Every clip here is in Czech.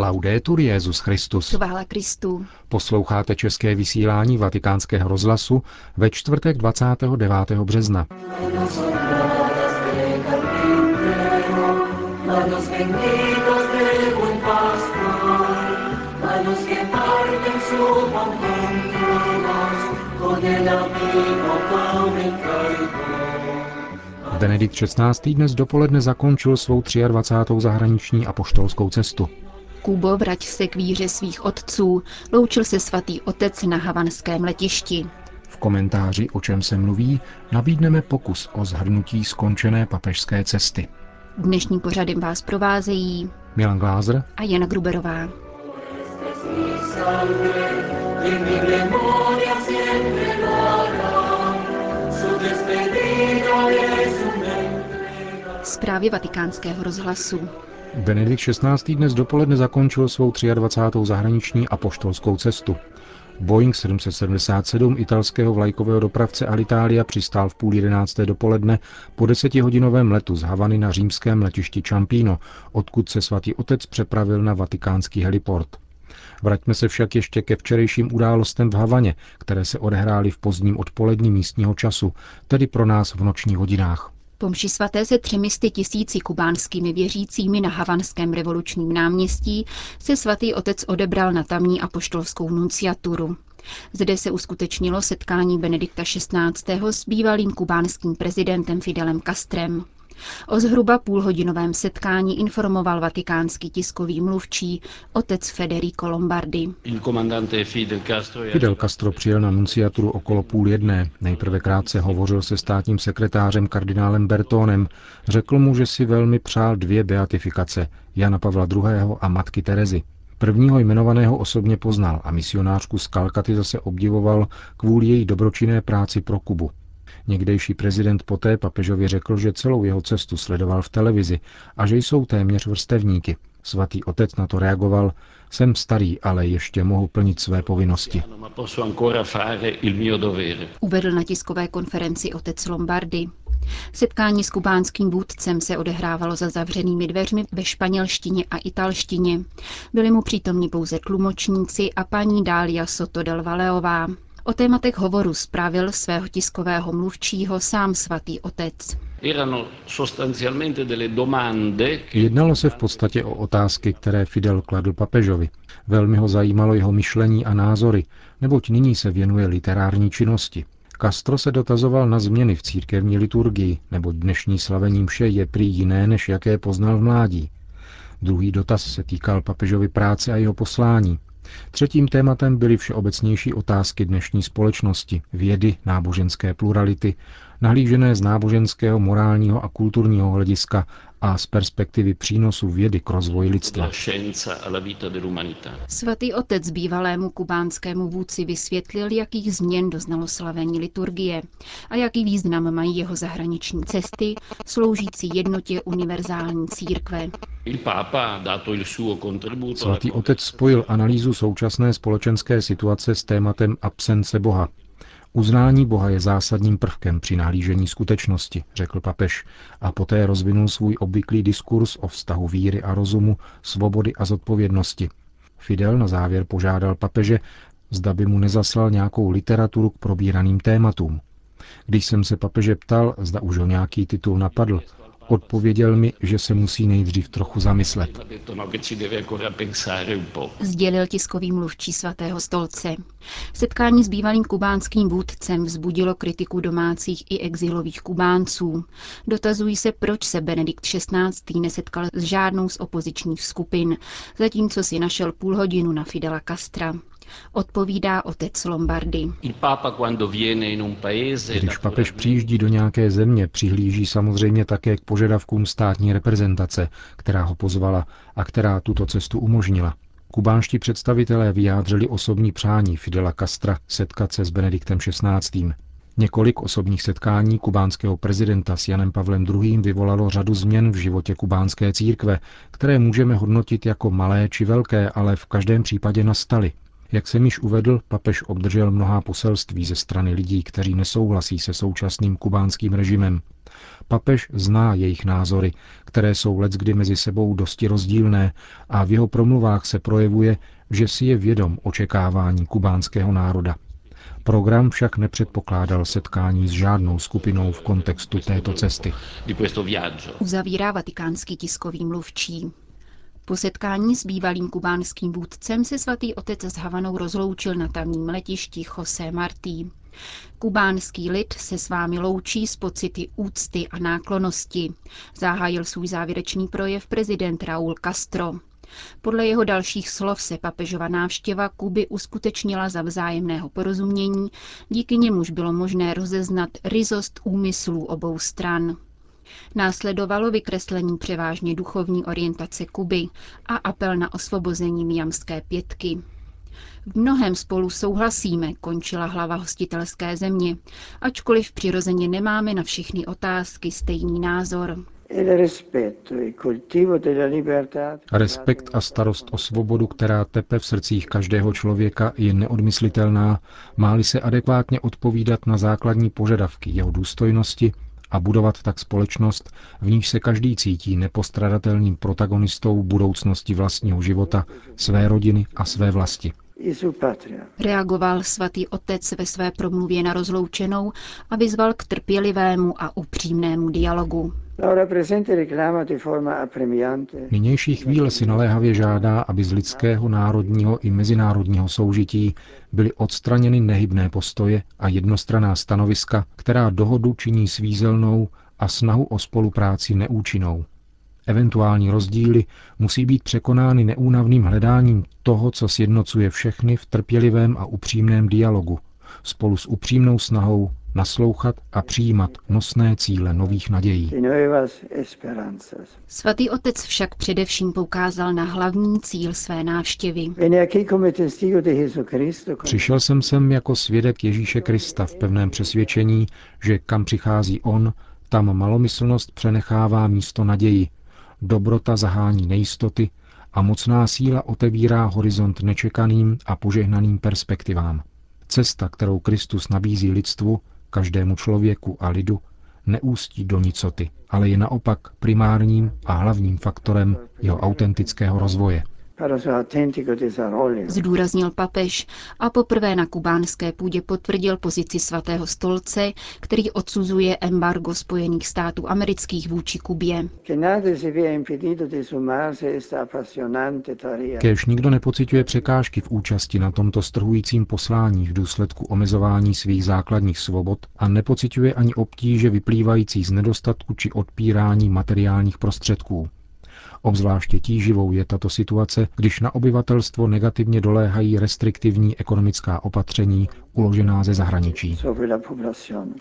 Laudetur Jezus Christus. Chvála Kristu. Posloucháte české vysílání Vatikánského rozhlasu ve čtvrtek 29. března. Benedikt XVI. dnes dopoledne zakončil svou 23. zahraniční a poštolskou cestu. Kubo, vrať se k víře svých otců, loučil se svatý otec na havanském letišti. V komentáři, o čem se mluví, nabídneme pokus o zhrnutí skončené papežské cesty. Dnešní pořadem vás provázejí Milan Glázer a Jana Gruberová. Zprávy vatikánského rozhlasu. Benedikt XVI. dnes dopoledne zakončil svou 23. zahraniční a poštolskou cestu. Boeing 777 italského vlajkového dopravce Alitalia přistál v půl jedenácté dopoledne po desetihodinovém letu z Havany na římském letišti Čampíno, odkud se svatý otec přepravil na vatikánský heliport. Vraťme se však ještě ke včerejším událostem v Havaně, které se odehrály v pozdním odpolední místního času, tedy pro nás v nočních hodinách. Po mši svaté se třemisty tisíci kubánskými věřícími na Havanském revolučním náměstí se svatý otec odebral na tamní apoštolskou nunciaturu. Zde se uskutečnilo setkání Benedikta XVI. s bývalým kubánským prezidentem Fidelem Castrem. O zhruba půlhodinovém setkání informoval vatikánský tiskový mluvčí otec Federico Lombardi. Fidel Castro přijel na nunciaturu okolo půl jedné. Nejprve krátce hovořil se státním sekretářem kardinálem Bertónem. Řekl mu, že si velmi přál dvě beatifikace, Jana Pavla II. a matky Terezy. Prvního jmenovaného osobně poznal a misionářku z Kalkaty zase obdivoval kvůli její dobročinné práci pro Kubu. Někdejší prezident poté papežovi řekl, že celou jeho cestu sledoval v televizi a že jsou téměř vrstevníky. Svatý otec na to reagoval, jsem starý, ale ještě mohu plnit své povinnosti. Uvedl na tiskové konferenci otec Lombardy. Setkání s kubánským vůdcem se odehrávalo za zavřenými dveřmi ve španělštině a italštině. Byli mu přítomní pouze tlumočníci a paní Dália Soto del Valeová. O tématech hovoru zprávil svého tiskového mluvčího sám svatý otec. Jednalo se v podstatě o otázky, které Fidel kladl papežovi. Velmi ho zajímalo jeho myšlení a názory, neboť nyní se věnuje literární činnosti. Castro se dotazoval na změny v církevní liturgii, neboť dnešní slavení mše je prý jiné, než jaké poznal v mládí. Druhý dotaz se týkal papežovy práce a jeho poslání. Třetím tématem byly všeobecnější otázky dnešní společnosti, vědy, náboženské plurality, nahlížené z náboženského, morálního a kulturního hlediska a z perspektivy přínosu vědy k rozvoji lidstva. Svatý otec bývalému kubánskému vůdci vysvětlil, jakých změn doznalo slavení liturgie a jaký význam mají jeho zahraniční cesty, sloužící jednotě univerzální církve. Svatý otec spojil analýzu současné společenské situace s tématem absence Boha, Uznání Boha je zásadním prvkem při nahlížení skutečnosti, řekl papež a poté rozvinul svůj obvyklý diskurs o vztahu víry a rozumu, svobody a zodpovědnosti. Fidel na závěr požádal papeže, zda by mu nezaslal nějakou literaturu k probíraným tématům. Když jsem se papeže ptal, zda už ho nějaký titul napadl, Odpověděl mi, že se musí nejdřív trochu zamyslet. Sdělil tiskový mluvčí svatého stolce. Setkání s bývalým kubánským vůdcem vzbudilo kritiku domácích i exilových Kubánců. Dotazují se, proč se Benedikt XVI. nesetkal s žádnou z opozičních skupin, zatímco si našel půl hodinu na Fidela Castra. Odpovídá otec Lombardy. Když papež přijíždí do nějaké země, přihlíží samozřejmě také k požadavkům státní reprezentace, která ho pozvala a která tuto cestu umožnila. Kubánští představitelé vyjádřili osobní přání Fidela Castra setkat se s Benediktem XVI. Několik osobních setkání kubánského prezidenta s Janem Pavlem II. vyvolalo řadu změn v životě kubánské církve, které můžeme hodnotit jako malé či velké, ale v každém případě nastaly. Jak jsem již uvedl, papež obdržel mnohá poselství ze strany lidí, kteří nesouhlasí se současným kubánským režimem. Papež zná jejich názory, které jsou leckdy mezi sebou dosti rozdílné a v jeho promluvách se projevuje, že si je vědom očekávání kubánského národa. Program však nepředpokládal setkání s žádnou skupinou v kontextu této cesty. Uzavírá vatikánský tiskový mluvčí. Po setkání s bývalým kubánským vůdcem se svatý otec s Havanou rozloučil na tamním letišti José Martí. Kubánský lid se s vámi loučí s pocity úcty a náklonosti. Zahájil svůj závěrečný projev prezident Raúl Castro. Podle jeho dalších slov se papežova návštěva Kuby uskutečnila za vzájemného porozumění, díky němuž bylo možné rozeznat ryzost úmyslů obou stran. Následovalo vykreslení převážně duchovní orientace Kuby a apel na osvobození Miamské pětky. V mnohem spolu souhlasíme, končila hlava hostitelské země, ačkoliv přirozeně nemáme na všechny otázky stejný názor. Respekt a starost o svobodu, která tepe v srdcích každého člověka, je neodmyslitelná, máli se adekvátně odpovídat na základní požadavky jeho důstojnosti a budovat tak společnost, v níž se každý cítí nepostradatelným protagonistou budoucnosti vlastního života, své rodiny a své vlasti. Reagoval svatý otec ve své promluvě na rozloučenou a vyzval k trpělivému a upřímnému dialogu. Nynější chvíle si naléhavě žádá, aby z lidského, národního i mezinárodního soužití byly odstraněny nehybné postoje a jednostraná stanoviska, která dohodu činí svízelnou a snahu o spolupráci neúčinnou. Eventuální rozdíly musí být překonány neúnavným hledáním toho, co sjednocuje všechny v trpělivém a upřímném dialogu, spolu s upřímnou snahou naslouchat a přijímat nosné cíle nových nadějí. Svatý otec však především poukázal na hlavní cíl své návštěvy. Přišel jsem sem jako svědek Ježíše Krista v pevném přesvědčení, že kam přichází on, tam malomyslnost přenechává místo naději, dobrota zahání nejistoty a mocná síla otevírá horizont nečekaným a požehnaným perspektivám. Cesta, kterou Kristus nabízí lidstvu, každému člověku a lidu, neústí do nicoty, ale je naopak primárním a hlavním faktorem jeho autentického rozvoje. Zdůraznil papež a poprvé na kubánské půdě potvrdil pozici svatého stolce, který odsuzuje embargo Spojených států amerických vůči Kubě. Kéž nikdo nepociťuje překážky v účasti na tomto strhujícím poslání v důsledku omezování svých základních svobod a nepociťuje ani obtíže vyplývající z nedostatku či odpírání materiálních prostředků. Obzvláště tíživou je tato situace, když na obyvatelstvo negativně doléhají restriktivní ekonomická opatření uložená ze zahraničí.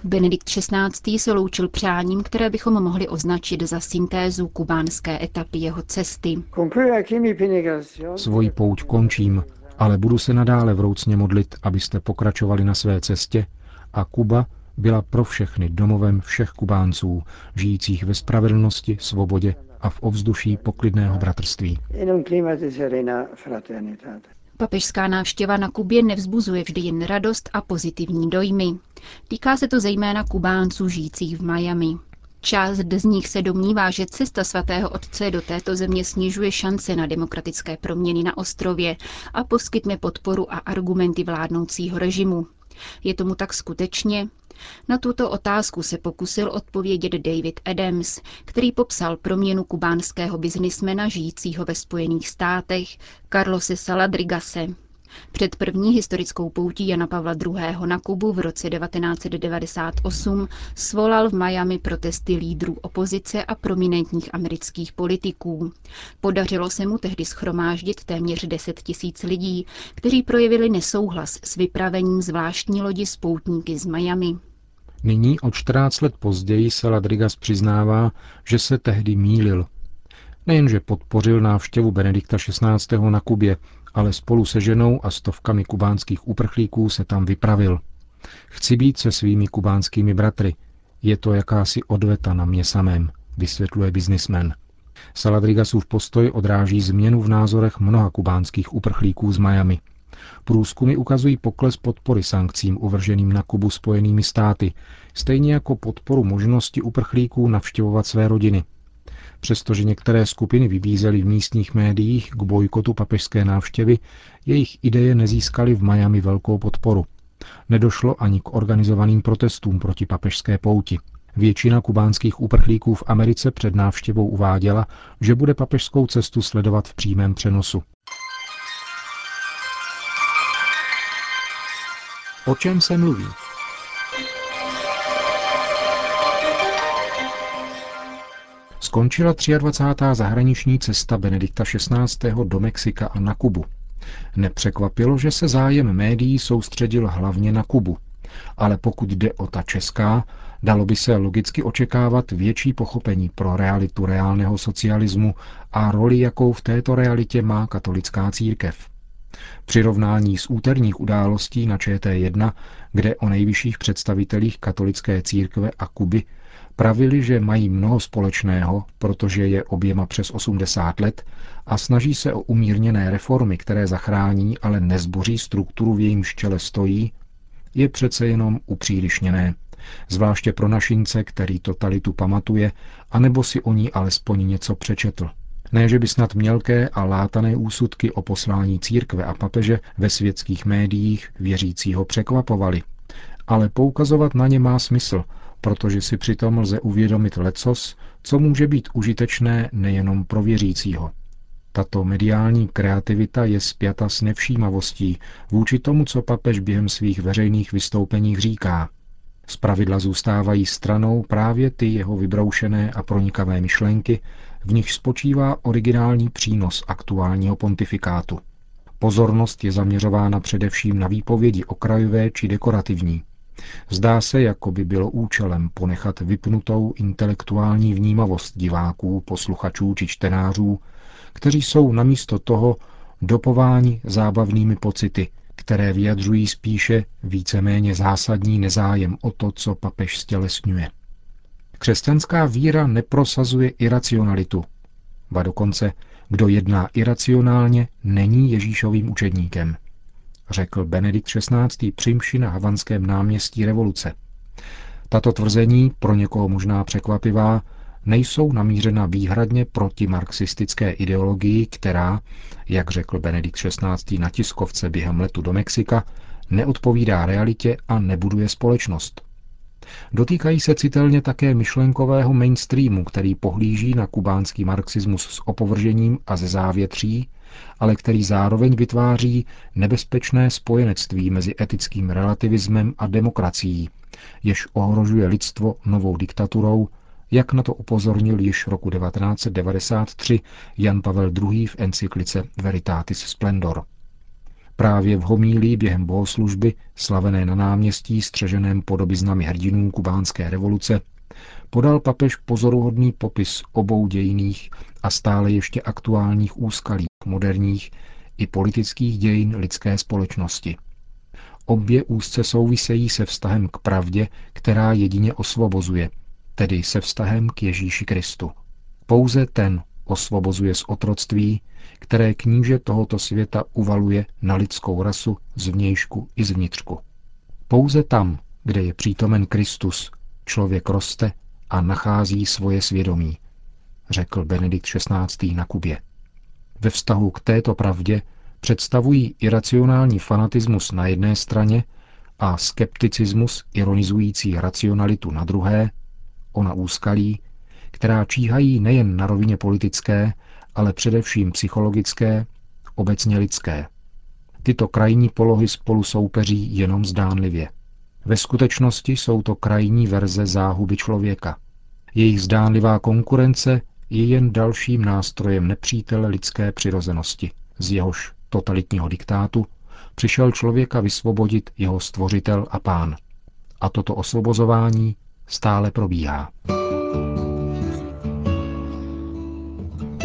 Benedikt XVI. se loučil přáním, které bychom mohli označit za syntézu kubánské etapy jeho cesty. Svoji pouť končím, ale budu se nadále vroucně modlit, abyste pokračovali na své cestě a Kuba byla pro všechny domovem všech Kubánců, žijících ve spravedlnosti, svobodě a v ovzduší poklidného bratrství. Papežská návštěva na Kubě nevzbuzuje vždy jen radost a pozitivní dojmy. Týká se to zejména Kubánců žijících v Miami. Část z nich se domnívá, že cesta svatého otce do této země snižuje šance na demokratické proměny na ostrově a poskytne podporu a argumenty vládnoucího režimu. Je tomu tak skutečně? Na tuto otázku se pokusil odpovědět David Adams, který popsal proměnu kubánského biznismena žijícího ve Spojených státech Carlose Saladrigase. Před první historickou poutí Jana Pavla II. na Kubu v roce 1998 svolal v Miami protesty lídrů opozice a prominentních amerických politiků. Podařilo se mu tehdy schromáždit téměř 10 tisíc lidí, kteří projevili nesouhlas s vypravením zvláštní lodi spoutníky z Miami. Nyní o 14 let později se Ladrigas přiznává, že se tehdy mýlil. Nejenže podpořil návštěvu Benedikta XVI. na Kubě, ale spolu se ženou a stovkami kubánských uprchlíků se tam vypravil. Chci být se svými kubánskými bratry. Je to jakási odveta na mě samém, vysvětluje biznismen. Saladrigasův postoj odráží změnu v názorech mnoha kubánských uprchlíků z Miami. Průzkumy ukazují pokles podpory sankcím uvrženým na Kubu spojenými státy, stejně jako podporu možnosti uprchlíků navštěvovat své rodiny. Přestože některé skupiny vybízely v místních médiích k bojkotu papežské návštěvy, jejich ideje nezískaly v Miami velkou podporu. Nedošlo ani k organizovaným protestům proti papežské pouti. Většina kubánských uprchlíků v Americe před návštěvou uváděla, že bude papežskou cestu sledovat v přímém přenosu. O čem se mluví? Skončila 23. zahraniční cesta Benedikta XVI. do Mexika a na Kubu. Nepřekvapilo, že se zájem médií soustředil hlavně na Kubu. Ale pokud jde o ta česká, dalo by se logicky očekávat větší pochopení pro realitu reálného socialismu a roli, jakou v této realitě má katolická církev. Přirovnání z úterních událostí na ČT1, kde o nejvyšších představitelích katolické církve a Kuby pravili, že mají mnoho společného, protože je oběma přes 80 let a snaží se o umírněné reformy, které zachrání, ale nezboří strukturu, v jejím čele stojí, je přece jenom upřílišněné. Zvláště pro našince, který totalitu pamatuje, anebo si o ní alespoň něco přečetl. Ne, že by snad mělké a látané úsudky o poslání církve a papeže ve světských médiích věřícího překvapovali. Ale poukazovat na ně má smysl, protože si přitom lze uvědomit lecos, co může být užitečné nejenom pro věřícího. Tato mediální kreativita je spjata s nevšímavostí vůči tomu, co papež během svých veřejných vystoupeních říká. Zpravidla zůstávají stranou právě ty jeho vybroušené a pronikavé myšlenky, v nich spočívá originální přínos aktuálního pontifikátu. Pozornost je zaměřována především na výpovědi okrajové či dekorativní. Zdá se, jako by bylo účelem ponechat vypnutou intelektuální vnímavost diváků, posluchačů či čtenářů, kteří jsou namísto toho dopováni zábavnými pocity, které vyjadřují spíše víceméně zásadní nezájem o to, co papež stělesňuje. Křesťanská víra neprosazuje iracionalitu, ba dokonce, kdo jedná iracionálně, není Ježíšovým učedníkem, řekl Benedikt XVI. přimši na havanském náměstí revoluce. Tato tvrzení, pro někoho možná překvapivá, nejsou namířena výhradně proti marxistické ideologii, která, jak řekl Benedikt XVI. na tiskovce během letu do Mexika, neodpovídá realitě a nebuduje společnost. Dotýkají se citelně také myšlenkového mainstreamu, který pohlíží na kubánský marxismus s opovržením a ze závětří, ale který zároveň vytváří nebezpečné spojenectví mezi etickým relativismem a demokracií, jež ohrožuje lidstvo novou diktaturou, jak na to upozornil již roku 1993 Jan Pavel II. v encyklice Veritatis Splendor. Právě v homílii během bohoslužby, slavené na náměstí střeženém podobiznami hrdinů kubánské revoluce, podal papež pozoruhodný popis obou dějiných a stále ještě aktuálních úskalí moderních i politických dějin lidské společnosti. Obě úzce souvisejí se vztahem k pravdě, která jedině osvobozuje, tedy se vztahem k Ježíši Kristu. Pouze ten osvobozuje z otroctví, které kníže tohoto světa uvaluje na lidskou rasu zvnějšku i zvnitřku. Pouze tam, kde je přítomen Kristus, člověk roste a nachází svoje svědomí, řekl Benedikt XVI. na Kubě. Ve vztahu k této pravdě představují iracionální fanatismus na jedné straně a skepticismus ironizující racionalitu na druhé, ona úskalí, která číhají nejen na rovině politické, ale především psychologické, obecně lidské. Tyto krajní polohy spolu soupeří jenom zdánlivě. Ve skutečnosti jsou to krajní verze záhuby člověka. Jejich zdánlivá konkurence je jen dalším nástrojem nepřítele lidské přirozenosti, z jehož totalitního diktátu přišel člověka vysvobodit jeho stvořitel a pán. A toto osvobozování stále probíhá.